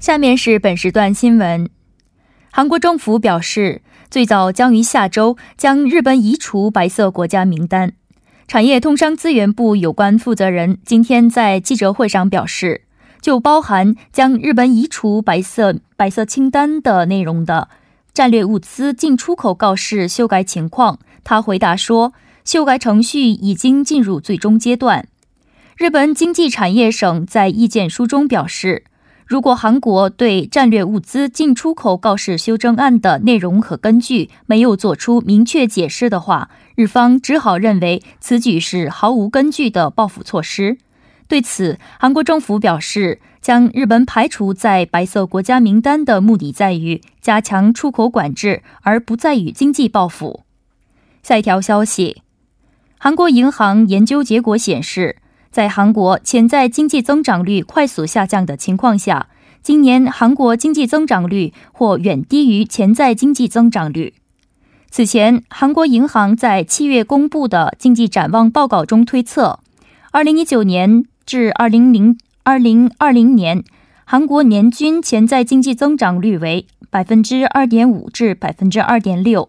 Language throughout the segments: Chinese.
下面是本时段新闻。韩国政府表示，最早将于下周将日本移除白色国家名单。产业通商资源部有关负责人今天在记者会上表示，就包含将日本移除白色白色清单的内容的战略物资进出口告示修改情况，他回答说，修改程序已经进入最终阶段。日本经济产业省在意见书中表示。如果韩国对战略物资进出口告示修正案的内容和根据没有做出明确解释的话，日方只好认为此举是毫无根据的报复措施。对此，韩国政府表示，将日本排除在白色国家名单的目的在于加强出口管制，而不在于经济报复。下一条消息，韩国银行研究结果显示。在韩国潜在经济增长率快速下降的情况下，今年韩国经济增长率或远低于潜在经济增长率。此前，韩国银行在七月公布的经济展望报告中推测，二零一九年至二零零二零二零年，韩国年均潜在经济增长率为百分之二点五至百分之二点六。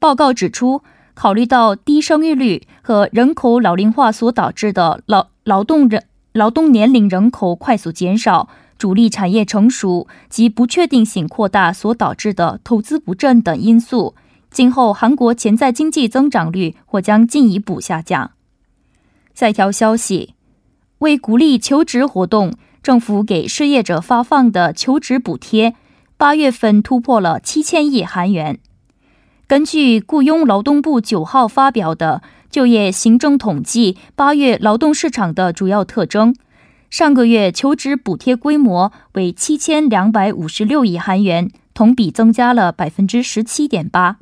报告指出。考虑到低生育率和人口老龄化所导致的劳劳动人劳动年龄人口快速减少、主力产业成熟及不确定性扩大所导致的投资不振等因素，今后韩国潜在经济增长率或将进一步下降。下一条消息，为鼓励求职活动，政府给失业者发放的求职补贴，八月份突破了七千亿韩元。根据雇佣劳动部九号发表的就业行政统计，八月劳动市场的主要特征，上个月求职补贴规模为七千两百五十六亿韩元，同比增加了百分之十七点八。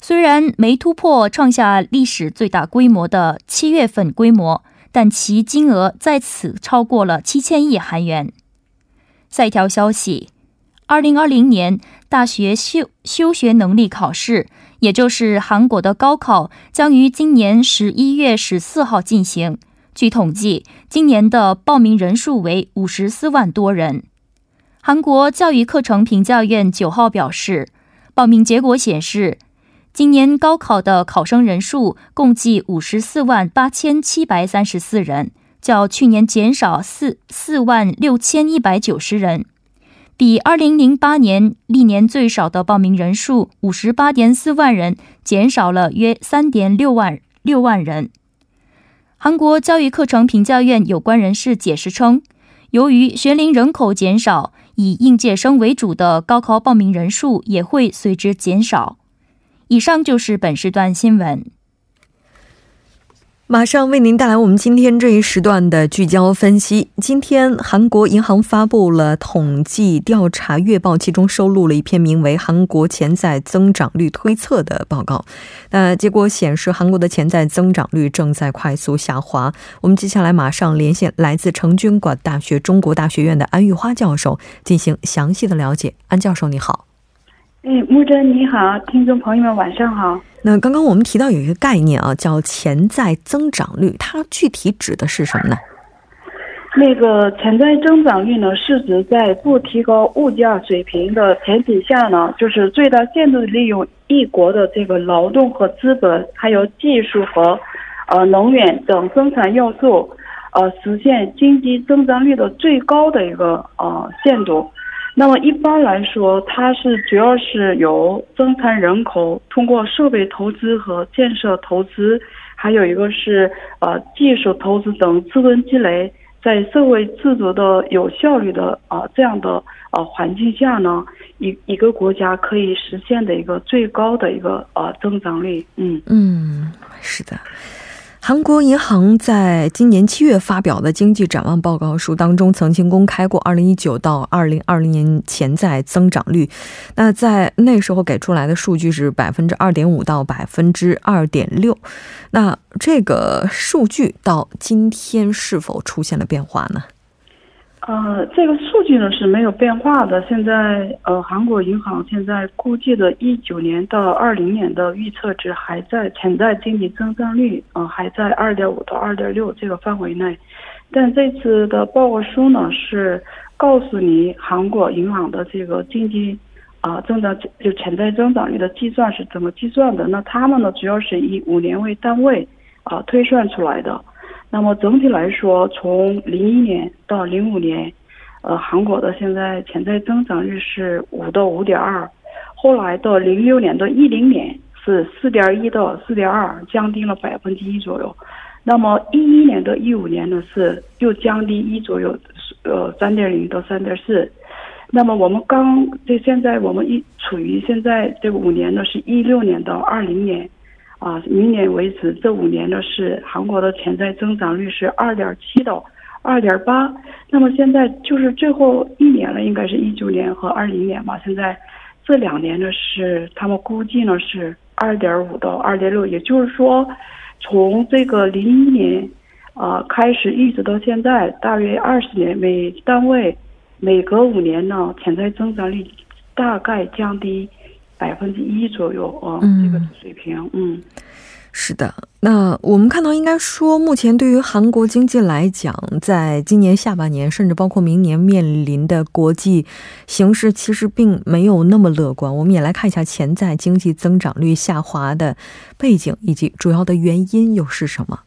虽然没突破创下历史最大规模的七月份规模，但其金额再次超过了七千亿韩元。下一条消息。二零二零年大学修修学能力考试，也就是韩国的高考，将于今年十一月十四号进行。据统计，今年的报名人数为五十四万多人。韩国教育课程评价院九号表示，报名结果显示，今年高考的考生人数共计五十四万八千七百三十四人，较去年减少四四万六千一百九十人。比二零零八年历年最少的报名人数五十八点四万人减少了约三点六万六万人。韩国教育课程评价院有关人士解释称，由于学龄人口减少，以应届生为主的高考报名人数也会随之减少。以上就是本时段新闻。马上为您带来我们今天这一时段的聚焦分析。今天，韩国银行发布了统计调查月报，其中收录了一篇名为《韩国潜在增长率推测》的报告。那结果显示，韩国的潜在增长率正在快速下滑。我们接下来马上连线来自成均馆大学中国大学院的安玉花教授，进行详细的了解。安教授，你好。哎，木真你好，听众朋友们晚上好。那刚刚我们提到有一个概念啊，叫潜在增长率，它具体指的是什么呢？那个潜在增长率呢，是指在不提高物价水平的前提下呢，就是最大限度利用一国的这个劳动和资本，还有技术和，呃，能源等生产要素，呃，实现经济增长率的最高的一个呃限度。那么一般来说，它是主要是由增产人口通过设备投资和建设投资，还有一个是呃技术投资等资本积累。在社会制度的有效率的啊这样的呃环境下呢，一一个国家可以实现的一个最高的一个呃增长率。嗯嗯，是的。韩国银行在今年七月发表的经济展望报告书当中，曾经公开过二零一九到二零二零年潜在增长率。那在那时候给出来的数据是百分之二点五到百分之二点六。那这个数据到今天是否出现了变化呢？呃，这个数据呢是没有变化的。现在，呃，韩国银行现在估计的一九年到二零年的预测值还在潜在经济增长率，呃，还在二点五到二点六这个范围内。但这次的报告书呢是告诉你韩国银行的这个经济啊增长就潜在增长率的计算是怎么计算的。那他们呢主要是以五年为单位啊推算出来的。那么整体来说，从零一年到零五年，呃，韩国的现在潜在增长率是五到五点二，后来到零六年到一零年是四点一到四点二，降低了百分之一左右。那么一一年到一五年呢是又降低一左右，呃，三点零到三点四。那么我们刚这现在我们一处于现在这五年呢是一六年到二零年。啊，明年为止，这五年呢是韩国的潜在增长率是二点七到二点八。那么现在就是最后一年了，应该是一九年和二零年吧。现在这两年呢是他们估计呢是二点五到二点六，也就是说，从这个零一年啊开始一直到现在，大约二十年，每单位每隔五年呢潜在增长率大概降低。百分之一左右啊，这个水平，嗯，是的。那我们看到，应该说，目前对于韩国经济来讲，在今年下半年，甚至包括明年面临的国际形势，其实并没有那么乐观。我们也来看一下潜在经济增长率下滑的背景以及主要的原因又是什么？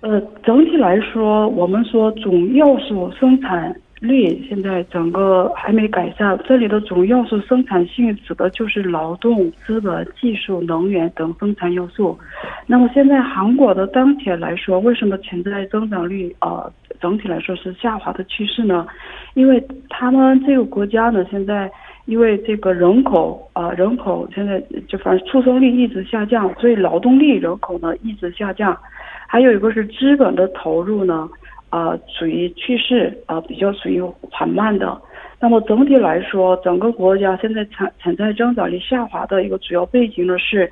呃，整体来说，我们说总要素生产。率现在整个还没改善，这里的总要素生产性指的就是劳动、资本、技术、能源等生产要素。那么现在韩国的当前来说，为什么潜在增长率呃整体来说是下滑的趋势呢？因为他们这个国家呢，现在因为这个人口啊人口现在就反正出生率一直下降，所以劳动力人口呢一直下降，还有一个是资本的投入呢。啊，属于趋势啊，比较属于缓慢的。那么总体来说，整个国家现在产产在增长率下滑的一个主要背景呢是，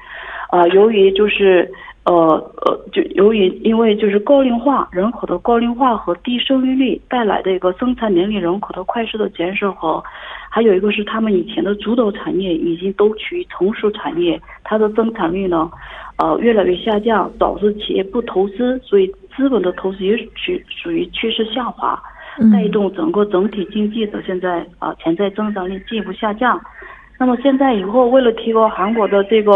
啊，由于就是呃呃，就由于因为就是高龄化人口的高龄化和低生育率带来的一个生产年龄人口的快速的减少和，还有一个是他们以前的主导产业已经都处于成熟产业，它的增产率呢，呃，越来越下降，导致企业不投资，所以。资本的投资也趋属于趋势下滑，带动整个整体经济的现在啊潜在增长率进一步下降。那么现在以后为了提高韩国的这个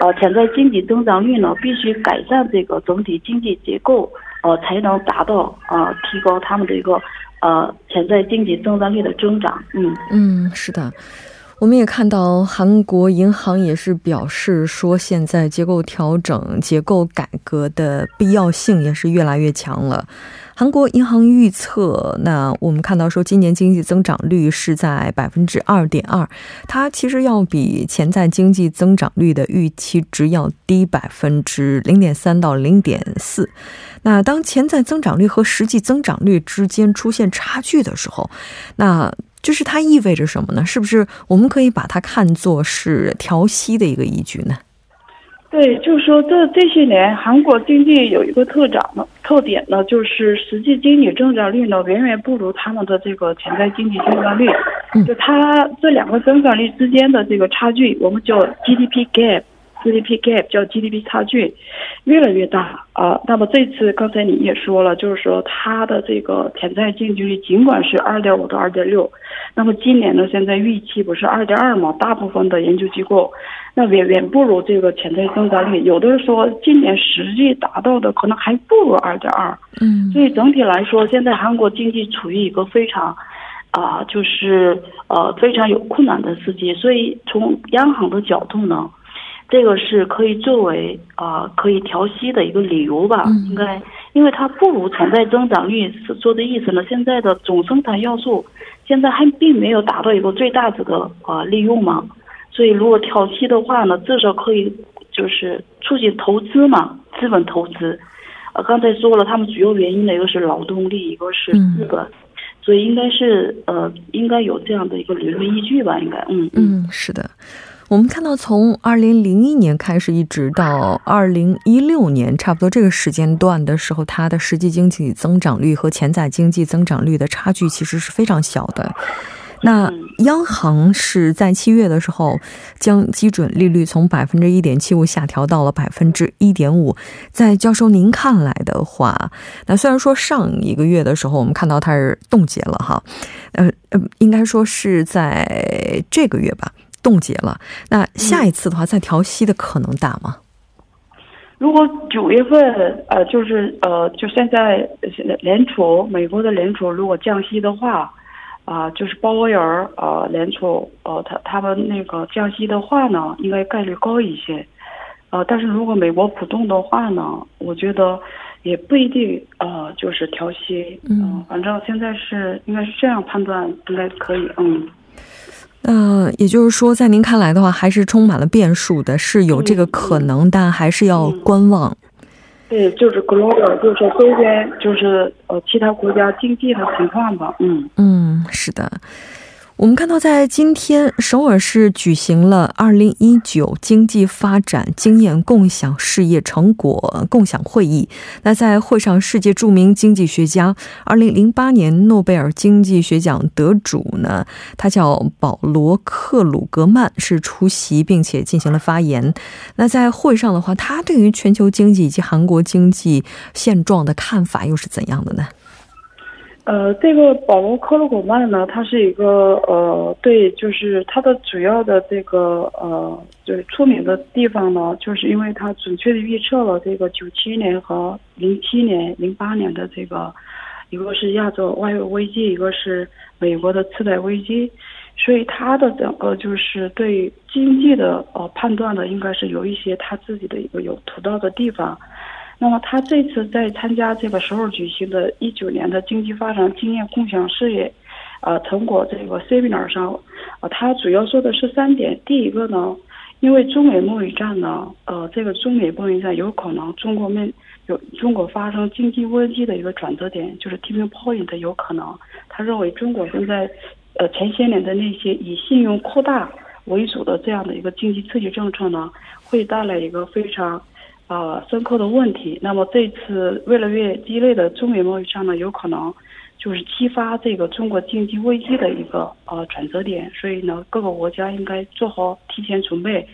呃潜在经济增长率呢，必须改善这个整体经济结构，呃才能达到呃提高他们的一个呃潜在经济增长率的增长。嗯嗯，是的。我们也看到，韩国银行也是表示说，现在结构调整、结构改革的必要性也是越来越强了。韩国银行预测，那我们看到说，今年经济增长率是在百分之二点二，它其实要比潜在经济增长率的预期值要低百分之零点三到零点四。那当潜在增长率和实际增长率之间出现差距的时候，那就是它意味着什么呢？是不是我们可以把它看作是调息的一个依据呢？对，就是说这这些年韩国经济有一个特长呢，特点呢，就是实际经济增长率呢远远不如他们的这个潜在经济增长率。就它这两个增长率之间的这个差距，我们叫 GDP gap GDP gap 叫 GDP 差距越来越大啊。那么这次刚才你也说了，就是说它的这个潜在经济率尽管是二点五到二点六，那么今年呢现在预期不是二点二嘛？大部分的研究机构那远远不如这个潜在增长率，有的说今年实际达到的可能还不如二点二。嗯，所以整体来说，现在韩国经济处于一个非常。啊，就是呃非常有困难的时期，所以从央行的角度呢，这个是可以作为啊可以调息的一个理由吧，应该，因为它不如潜在增长率是说的意思呢，现在的总生产要素现在还并没有达到一个最大这个啊利用嘛，所以如果调息的话呢，至少可以就是促进投资嘛，资本投资，呃刚才说了，他们主要原因呢，一个是劳动力，一个是资本。所以应该是呃，应该有这样的一个理论依据吧？应该，嗯嗯，是的。我们看到从二零零一年开始，一直到二零一六年，差不多这个时间段的时候，它的实际经济增长率和潜在经济增长率的差距其实是非常小的。那央行是在七月的时候将基准利率从百分之一点七五下调到了百分之一点五。在教授您看来的话，那虽然说上一个月的时候我们看到它是冻结了哈，呃呃，应该说是在这个月吧冻结了。那下一次的话再调息的可能大吗？如果九月份呃就是呃就现在联储美国的联储如果降息的话。啊，就是鲍威尔呃联储呃他他们那个降息的话呢，应该概率高一些，呃，但是如果美国普通的话呢，我觉得也不一定呃就是调息，嗯，反正现在是应该是这样判断，应该可以，嗯。那也就是说，在您看来的话，还是充满了变数的，是有这个可能，但还是要观望。对，就是 global，就是周边，就是呃其他国家经济的情况吧。嗯嗯，是的。我们看到，在今天，首尔市举行了二零一九经济发展经验共享事业成果共享会议。那在会上，世界著名经济学家、二零零八年诺贝尔经济学奖得主呢，他叫保罗·克鲁格曼，是出席并且进行了发言。那在会上的话，他对于全球经济以及韩国经济现状的看法又是怎样的呢？呃，这个保罗·科洛古曼呢，他是一个呃，对，就是他的主要的这个呃，就是出名的地方呢，就是因为他准确的预测了这个九七年和零七年、零八年的这个，一个是亚洲外围危机，一个是美国的次贷危机，所以他的整个就是对经济的呃判断呢，应该是有一些他自己的一个有独到的地方。那么他这次在参加这个首尔举行的一九年的经济发展经验共享事业，呃，成果这个 seminar 上，呃，他主要说的是三点。第一个呢，因为中美贸易战呢，呃，这个中美贸易战有可能中国面有中国发生经济危机的一个转折点，就是 tipping point 有可能。他认为中国现在，呃，前些年的那些以信用扩大为主的这样的一个经济刺激政策呢，会带来一个非常。呃，深刻的问题。那么这次越来越激烈的中美贸易战呢，有可能就是激发这个中国经济危机的一个呃转折点。所以呢，各个国家应该做好提前准备。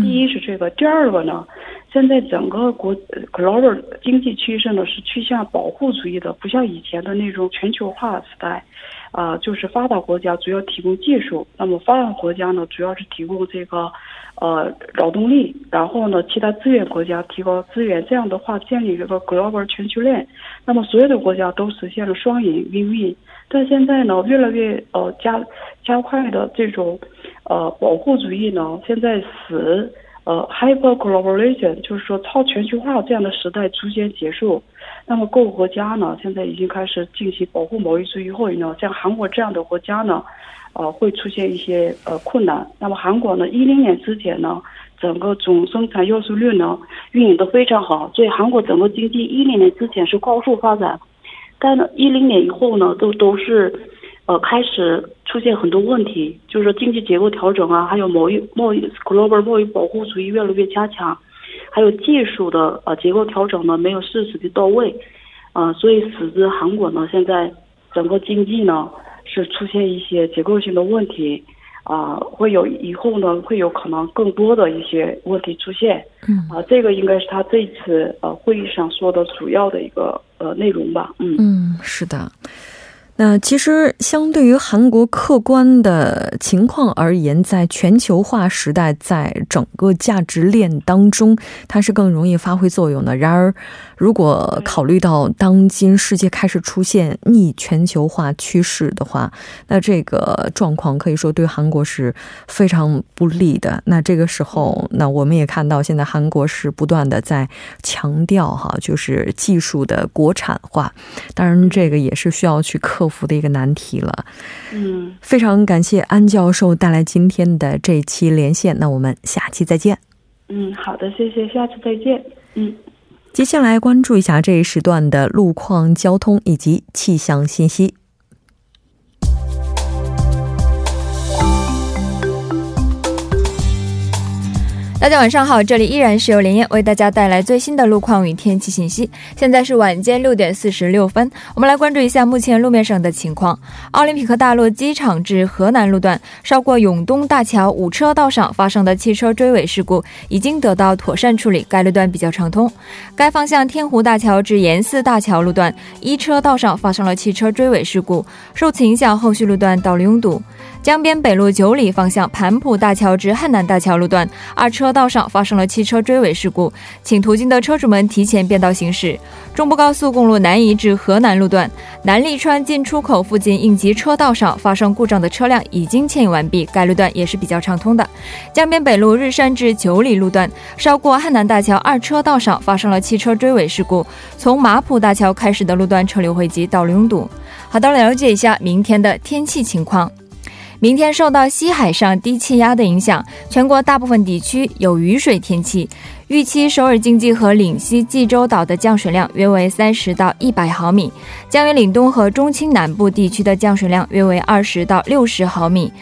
第一是这个，第二个呢，现在整个国 global 经济趋势呢是趋向保护主义的，不像以前的那种全球化时代。啊，就是发达国家主要提供技术，那么发展国家呢主要是提供这个。呃，劳动力，然后呢，其他资源国家提高资源，这样的话建立一个 global 全球链，那么所有的国家都实现了双赢命运。但现在呢，越来越呃加加快的这种呃保护主义呢，现在使呃 hyper globalization，就是说超全球化这样的时代逐渐结束。那么各个国家呢，现在已经开始进行保护贸易主义后呢，像韩国这样的国家呢。呃，会出现一些呃困难。那么韩国呢，一零年之前呢，整个总生产要素率呢运营的非常好，所以韩国整个经济一零年之前是高速发展。但呢，一零年以后呢，都都是呃开始出现很多问题，就是说经济结构调整啊，还有贸易贸易 global 贸易保护主义越来越加强，还有技术的呃结构调整呢没有适时的到位，呃，所以使得韩国呢现在整个经济呢。是出现一些结构性的问题，啊，会有以后呢会有可能更多的一些问题出现。嗯啊，这个应该是他这一次呃会议上说的主要的一个呃内容吧。嗯嗯，是的。那其实，相对于韩国客观的情况而言，在全球化时代，在整个价值链当中，它是更容易发挥作用的。然而，如果考虑到当今世界开始出现逆全球化趋势的话，那这个状况可以说对韩国是非常不利的。那这个时候，那我们也看到，现在韩国是不断的在强调哈，就是技术的国产化。当然，这个也是需要去克服的一个难题了。嗯，非常感谢安教授带来今天的这一期连线，那我们下期再见。嗯，好的，谢谢，下次再见。嗯。接下来关注一下这一时段的路况、交通以及气象信息。大家晚上好，这里依然是由连燕为大家带来最新的路况与天气信息。现在是晚间六点四十六分，我们来关注一下目前路面上的情况。奥林匹克大陆机场至河南路段，绕过永东大桥五车道上发生的汽车追尾事故已经得到妥善处理，该路段比较畅通。该方向天湖大桥至延寺大桥路段一车道上发生了汽车追尾事故，受此影响，后续路段道路拥堵。江边北路九里方向盘浦大桥至汉南大桥路段二车道上发生了汽车追尾事故，请途经的车主们提前变道行驶。中部高速公路南移至河南路段南利川进出口附近应急车道上发生故障的车辆已经牵引完毕，该路段也是比较畅通的。江边北路日山至九里路段稍过汉南大桥二车道上发生了汽车追尾事故，从马浦大桥开始的路段车流汇集，道路拥堵。好的，了解一下明天的天气情况。明天受到西海上低气压的影响，全国大部分地区有雨水天气。预期首尔经济和岭西济州岛的降水量约为三十到一百毫米，江原岭东和中青南部地区的降水量约为二十到六十毫米。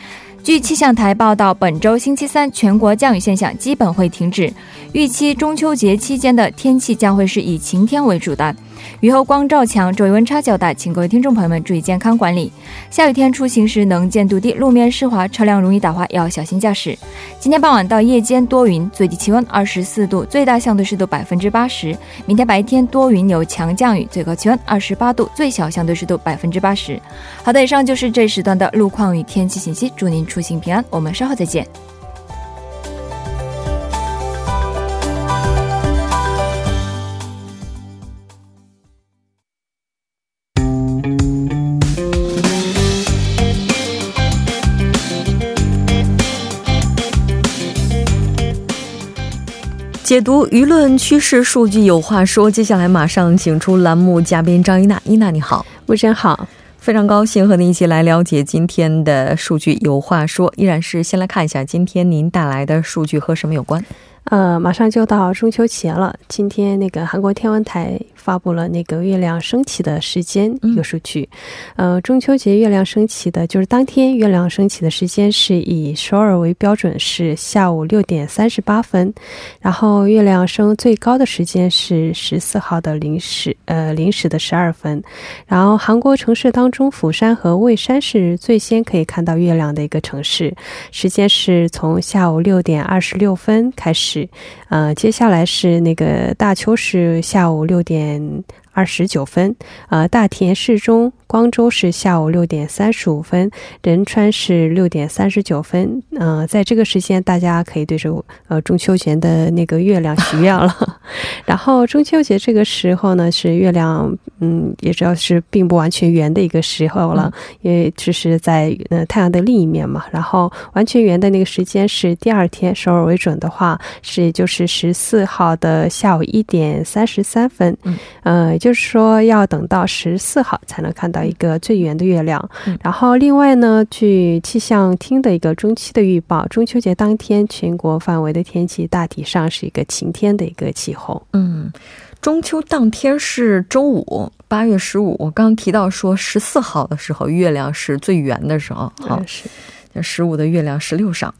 据气象台报道，本周星期三全国降雨现象基本会停止，预期中秋节期间的天气将会是以晴天为主的。雨后光照强，昼夜温差较大，请各位听众朋友们注意健康管理。下雨天出行时能见度低，路面湿滑，车辆容易打滑，要小心驾驶。今天傍晚到夜间多云，最低气温二十四度，最大相对湿度百分之八十。明天白天多云有强降雨，最高气温二十八度，最小相对湿度百分之八十。好的，以上就是这时段的路况与天气信息，祝您出行平安，我们稍后再见。解读舆论趋势数据有话说，接下来马上请出栏目嘉宾张一娜。一娜你好，魏真好，非常高兴和您一起来了解今天的数据有话说。依然是先来看一下今天您带来的数据和什么有关？呃，马上就到中秋节了，今天那个韩国天文台。发布了那个月亮升起的时间一个数据，呃，中秋节月亮升起的就是当天月亮升起的时间是以首尔为标准，是下午六点三十八分，然后月亮升最高的时间是十四号的零时，呃，零时的十二分，然后韩国城市当中，釜山和蔚山是最先可以看到月亮的一个城市，时间是从下午六点二十六分开始，呃，接下来是那个大邱市下午六点。二十九分，呃，大田市中。光州是下午六点三十五分，仁川是六点三十九分。嗯，在这个时间，大家可以对着呃中秋节的那个月亮许愿了。然后中秋节这个时候呢，是月亮嗯，也主要是并不完全圆的一个时候了，因为这是在呃太阳的另一面嘛。然后完全圆的那个时间是第二天，首尔为准的话是就是十四号的下午一点三十三分。嗯，呃，也就是说要等到十四号才能看到。一个最圆的月亮，然后另外呢，据气象厅的一个中期的预报，中秋节当天全国范围的天气大体上是一个晴天的一个气候。嗯，中秋当天是周五，八月十五。我刚刚提到说十四号的时候，月亮是最圆的时候。好，是十五的月亮十六上。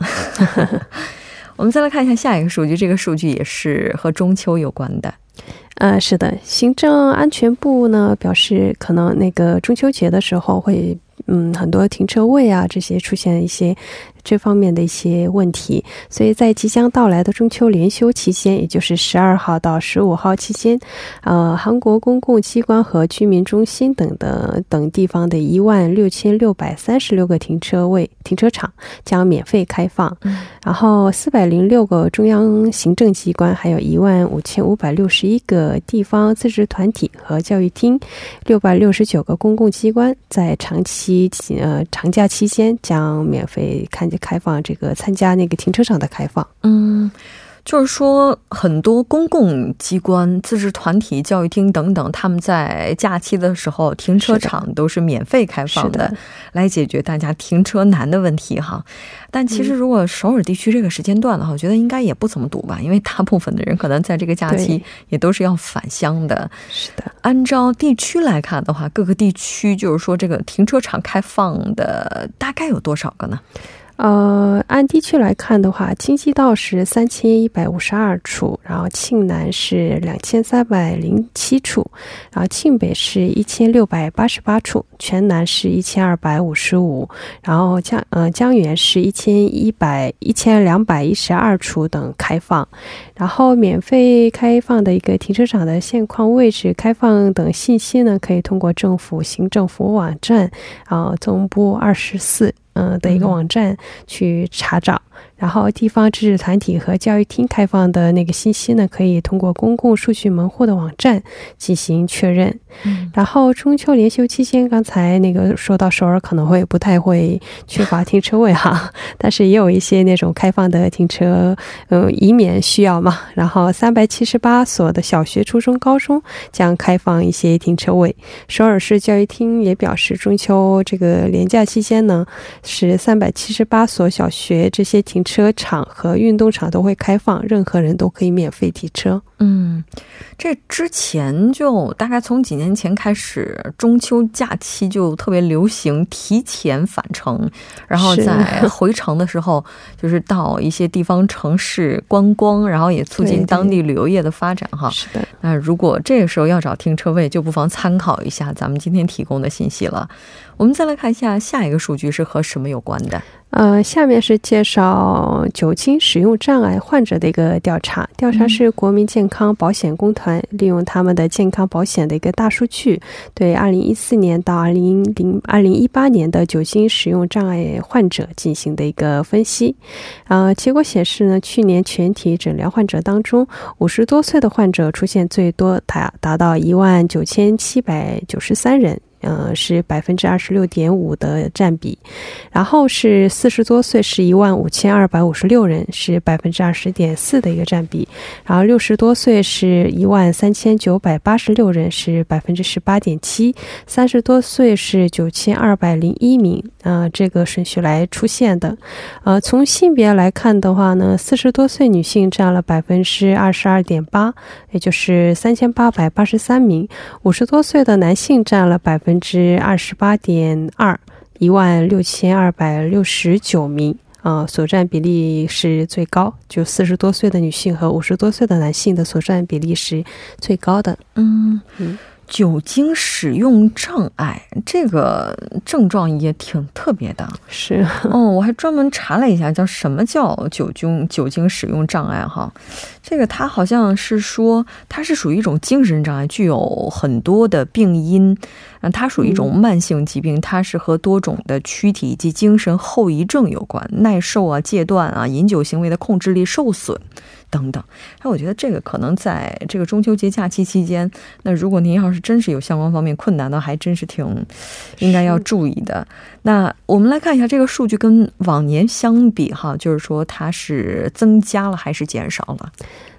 我们再来看一下下一个数据，这个数据也是和中秋有关的。呃，是的，行政安全部呢表示，可能那个中秋节的时候会，嗯，很多停车位啊这些出现一些这方面的一些问题。所以在即将到来的中秋连休期间，也就是十二号到十五号期间，呃，韩国公共机关和居民中心等的等地方的一万六千六百三十六个停车位、停车场将免费开放。然后四百零六个中央行政机关，还有一万五千五百六十一个地方自治团体和教育厅，六百六十九个公共机关，在长期呃长假期间将免费看开放这个参加那个停车场的开放。嗯。就是说，很多公共机关、自治团体、教育厅等等，他们在假期的时候，停车场都是免费开放的，来解决大家停车难的问题哈。但其实，如果首尔地区这个时间段的话，我觉得应该也不怎么堵吧，因为大部分的人可能在这个假期也都是要返乡的。是的，按照地区来看的话，各个地区就是说这个停车场开放的大概有多少个呢？呃，按地区来看的话，京畿道是三千一百五十二处，然后庆南是两千三百零七处，然后庆北是一千六百八十八处，全南是一千二百五十五，然后江呃江原是一千一百一千两百一十二处等开放，然后免费开放的一个停车场的现况位置、开放等信息呢，可以通过政府行政服务网站，啊总部二十四。嗯的一个网站去查找。然后，地方自治团体和教育厅开放的那个信息呢，可以通过公共数据门户的网站进行确认。嗯然后，中秋连休期间，刚才那个说到首尔可能会不太会缺乏停车位哈，但是也有一些那种开放的停车，嗯，以免需要嘛。然后，三百七十八所的小学、初中、高中将开放一些停车位。首尔市教育厅也表示，中秋这个连假期间呢，是三百七十八所小学这些停车。车场和运动场都会开放，任何人都可以免费提车。嗯，这之前就大概从几年前开始，中秋假期就特别流行提前返程，然后在 回程的时候，就是到一些地方城市观光，然后也促进当地旅游业的发展。哈，是的。那如果这个时候要找停车位，就不妨参考一下咱们今天提供的信息了。我们再来看一下下一个数据是和什么有关的？呃，下面是介绍酒精使用障碍患者的一个调查。调查是国民健康保险公团利用他们的健康保险的一个大数据，对二零一四年到二零零二零一八年的酒精使用障碍患者进行的一个分析。呃，结果显示呢，去年全体诊疗患者当中，五十多岁的患者出现最多，达达到一万九千七百九十三人。嗯，是百分之二十六点五的占比，然后是四十多岁是一万五千二百五十六人，是百分之二十点四的一个占比，然后六十多岁是一万三千九百八十六人，是百分之十八点七，三十多岁是九千二百零一名，啊，这个顺序来出现的，呃，从性别来看的话呢，四十多岁女性占了百分之二十二点八，也就是三千八百八十三名，五十多岁的男性占了百分。分之二十八点二，一万六千二百六十九名啊，所占比例是最高，就四十多岁的女性和五十多岁的男性的所占比例是最高的。嗯嗯。酒精使用障碍这个症状也挺特别的，是。哦，我还专门查了一下，叫什么叫酒精酒精使用障碍哈，这个它好像是说它是属于一种精神障碍，具有很多的病因，嗯，它属于一种慢性疾病，它是和多种的躯体以及精神后遗症有关，耐受啊、戒断啊、饮酒行为的控制力受损。等等，那我觉得这个可能在这个中秋节假期期间，那如果您要是真是有相关方面困难的，还真是挺应该要注意的。那我们来看一下这个数据跟往年相比，哈，就是说它是增加了还是减少了？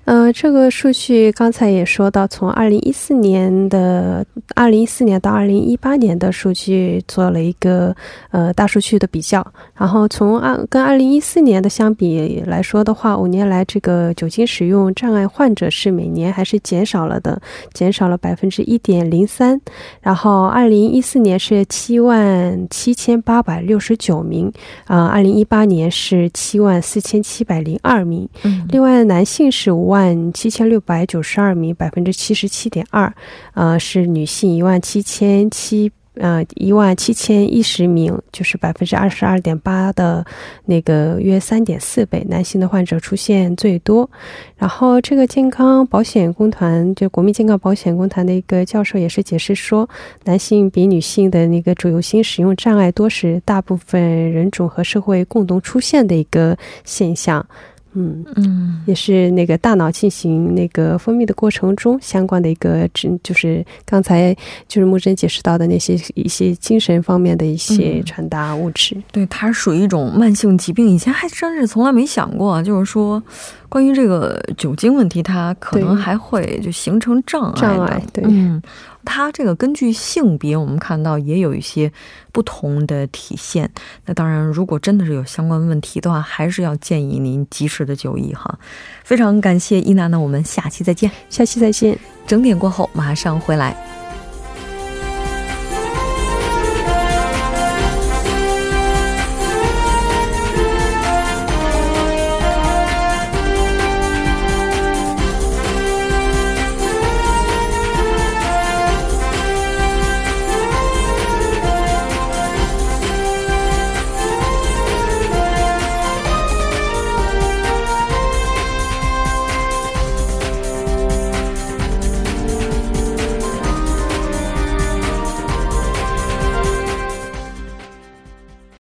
呃，这个数据刚才也说到，从二零一四年的二零一四年到二零一八年的数据做了一个呃大数据的比较，然后从二跟二零一四年的相比来说的话，五年来这个酒精使用障碍患者是每年还是减少了的，减少了百分之一点零三，然后二零一四年是七万七千八百六十九名，啊，二零一八年是七万四千七百零二名，嗯，另外男性是五。万七千六百九十二名，百分之七十七点二，呃，是女性一万七千七呃，一万七千一十名，就是百分之二十二点八的那个约三点四倍，男性的患者出现最多。然后，这个健康保险公团就国民健康保险公团的一个教授也是解释说，男性比女性的那个主由心使用障碍多是大部分人种和社会共同出现的一个现象。嗯嗯，也是那个大脑进行那个分泌的过程中相关的一个，就是刚才就是木真解释到的那些一些精神方面的一些传达物质。对，它属于一种慢性疾病。以前还真是从来没想过，就是说关于这个酒精问题，它可能还会就形成障碍。障碍，对，嗯。它这个根据性别，我们看到也有一些不同的体现。那当然，如果真的是有相关问题的话，还是要建议您及时的就医哈。非常感谢伊娜，那我们下期再见，下期再见。整点过后马上回来。